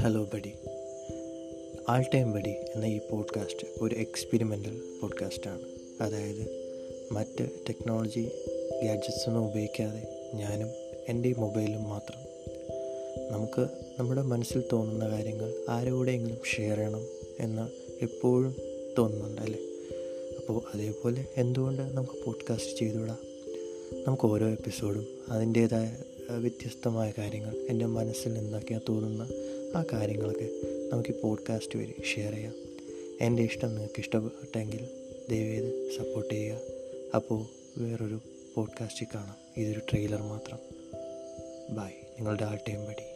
Hello buddy all time buddy എന്ന ഈ podcast ഒരു എക്സ്പെരിമെന്റൽ പോഡ്കാസ്റ്റാണ് അതായത് മറ്റ് ടെക്നോളജി ഗാഡ്ജറ്റ്സൊന്നും ഉപയോഗിക്കാതെ ഞാനും എന്റെ ഈ മൊബൈലും മാത്രം. നമുക്ക് നമ്മുടെ മനസ്സിൽ തോന്നുന്ന കാര്യങ്ങൾ ആരോടെങ്കിലും ഷെയർ ചെയ്യണം എന്ന് എപ്പോഴും തോന്നുന്നുണ്ട് അല്ലേ? അപ്പോൾ അതേപോലെ എന്തുകൊണ്ട് നമുക്ക് പോഡ്കാസ്റ്റ് ചെയ്തുവിടാം നമുക്ക് ഓരോ എപ്പിസോഡും അതിന്റേതായ വ്യത്യസ്തമായ കാര്യങ്ങൾ എന്റെ മനസ്സിൽ എന്തൊക്കെയാണ് തോന്നുന്ന ആ കാര്യങ്ങളൊക്കെ നമുക്ക് ഈ പോഡ്കാസ്റ്റ് വഴി ഷെയർ ചെയ്യാം. എന്റെ ഇഷ്ടം നിങ്ങൾക്ക് ഇഷ്ടപ്പെട്ടെങ്കിൽ ദയവേത് സപ്പോർട്ട് ചെയ്യുക. അപ്പോൾ വേറൊരു പോഡ്കാസ്റ്റിൽ കാണാം. ഇതൊരു ട്രെയിലർ മാത്രം. ബായ് നിങ്ങളുടെ ആൾ ടൈം പടി.